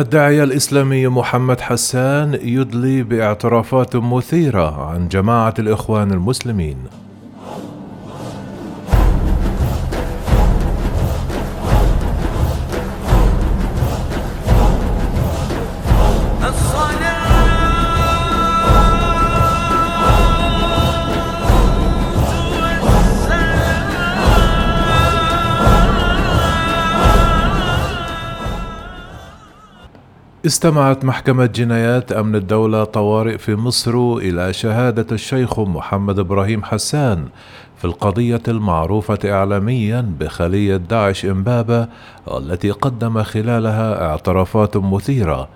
الداعية الإسلامي محمد حسان يدلي باعترافات مثيرة عن جماعة الإخوان المسلمين. استمعت محكمة جنايات أمن الدولة طوارئ في مصر إلى شهادة الشيخ محمد إبراهيم حسان في القضية المعروفة إعلاميا بخلية داعش إمبابة والتي قدم خلالها اعترافات مثيرة.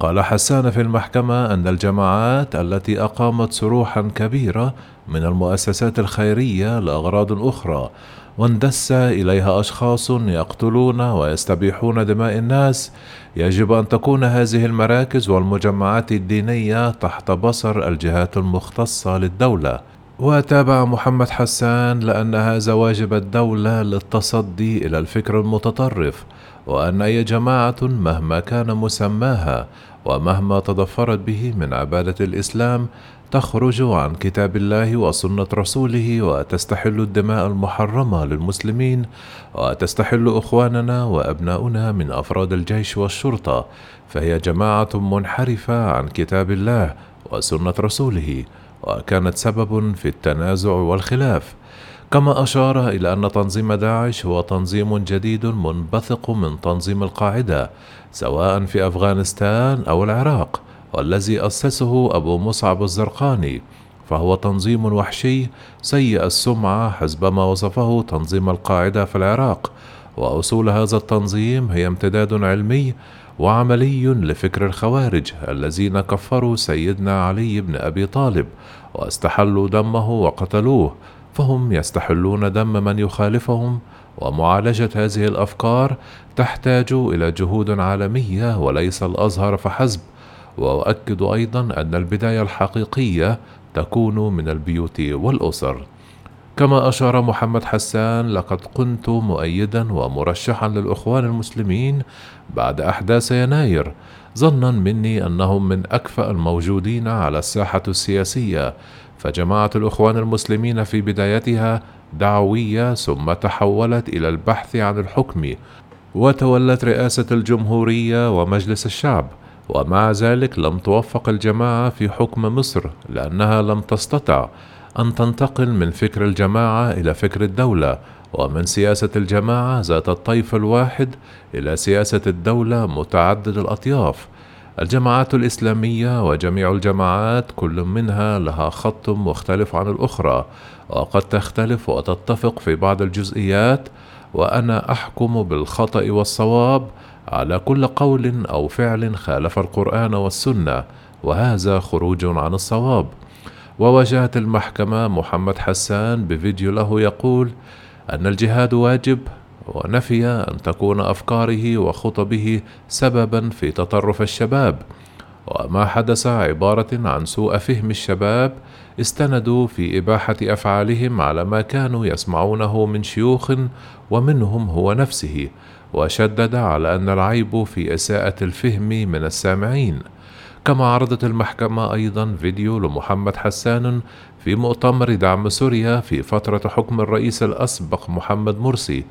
قال حسان في المحكمة أن الجماعات التي أقامت سروحا كبيرة من المؤسسات الخيرية لأغراض أخرى واندس إليها أشخاص يقتلون ويستبيحون دماء الناس. يجب أن تكون هذه المراكز والمجمعات الدينية تحت بصر الجهات المختصة للدولة. وتابع محمد حسان لأن هذا واجب الدولة للتصدي إلى الفكر المتطرف وأن أي جماعة مهما كان مسماها ومهما تضفرت به من عبادة الإسلام تخرج عن كتاب الله وسنة رسوله وتستحل الدماء المحرمة للمسلمين وتستحل إخواننا وأبناؤنا من أفراد الجيش والشرطة فهي جماعة منحرفة عن كتاب الله وسنة رسوله وكانت سبب في التنازع والخلاف. كما أشار إلى أن تنظيم داعش هو تنظيم جديد منبثق من تنظيم القاعدة سواء في أفغانستان أو العراق والذي أسسه أبو مصعب الزرقاني. فهو تنظيم وحشي سيء السمعة حسب ما وصفه تنظيم القاعدة في العراق. وأصول هذا التنظيم هي امتداد علمي وعملي لفكر الخوارج الذين كفروا سيدنا علي بن أبي طالب واستحلوا دمه وقتلوه فهم يستحلون دم من يخالفهم ومعالجة هذه الأفكار تحتاج إلى جهود عالمية وليس الأزهر فحسب. وأؤكد أيضا أن البداية الحقيقية تكون من البيوت والأسر. كما أشار محمد حسان لقد كنت مؤيدا ومرشحا للإخوان المسلمين بعد أحداث يناير. ظنا مني أنهم من أكفأ الموجودين على الساحة السياسية. فجماعه الإخوان المسلمين في بدايتها دعوية ثم تحولت إلى البحث عن الحكم. وتولت رئاسة الجمهورية ومجلس الشعب. ومع ذلك لم توفق الجماعة في حكم مصر لأنها لم تستطع. أن تنتقل من فكر الجماعة إلى فكر الدولة ومن سياسة الجماعة ذات الطيف الواحد إلى سياسة الدولة متعدد الأطياف. الجماعات الإسلامية وجميع الجماعات كل منها لها خط مختلف عن الأخرى وقد تختلف وتتفق في بعض الجزئيات وأنا أحكم بالخطأ والصواب على كل قول أو فعل خالف القرآن والسنة وهذا خروج عن الصواب. وواجهت المحكمة محمد حسان بفيديو له يقول أن الجهاد واجب ونفي أن تكون أفكاره وخطبه سببا في تطرف الشباب. وما حدث عبارة عن سوء فهم الشباب استندوا في إباحة أفعالهم على ما كانوا يسمعونه من شيوخ ومنهم هو نفسه وشدد على أن العيب في إساءة الفهم من السامعين. كما عرضت المحكمة أيضا فيديو لمحمد حسان في مؤتمر دعم سوريا في فترة حكم الرئيس الأسبق محمد مرسي.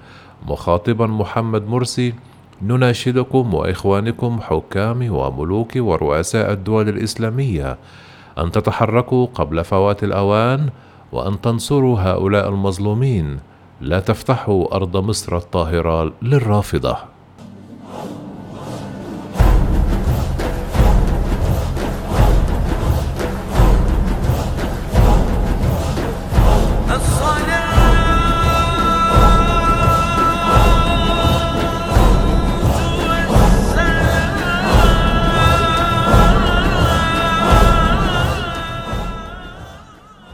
مخاطبا محمد مرسي نناشدكم وإخوانكم حكام وملوك ورؤساء الدول الإسلامية أن تتحركوا قبل فوات الأوان وأن تنصروا هؤلاء المظلومين. لا تفتحوا أرض مصر الطاهرة للرافضة.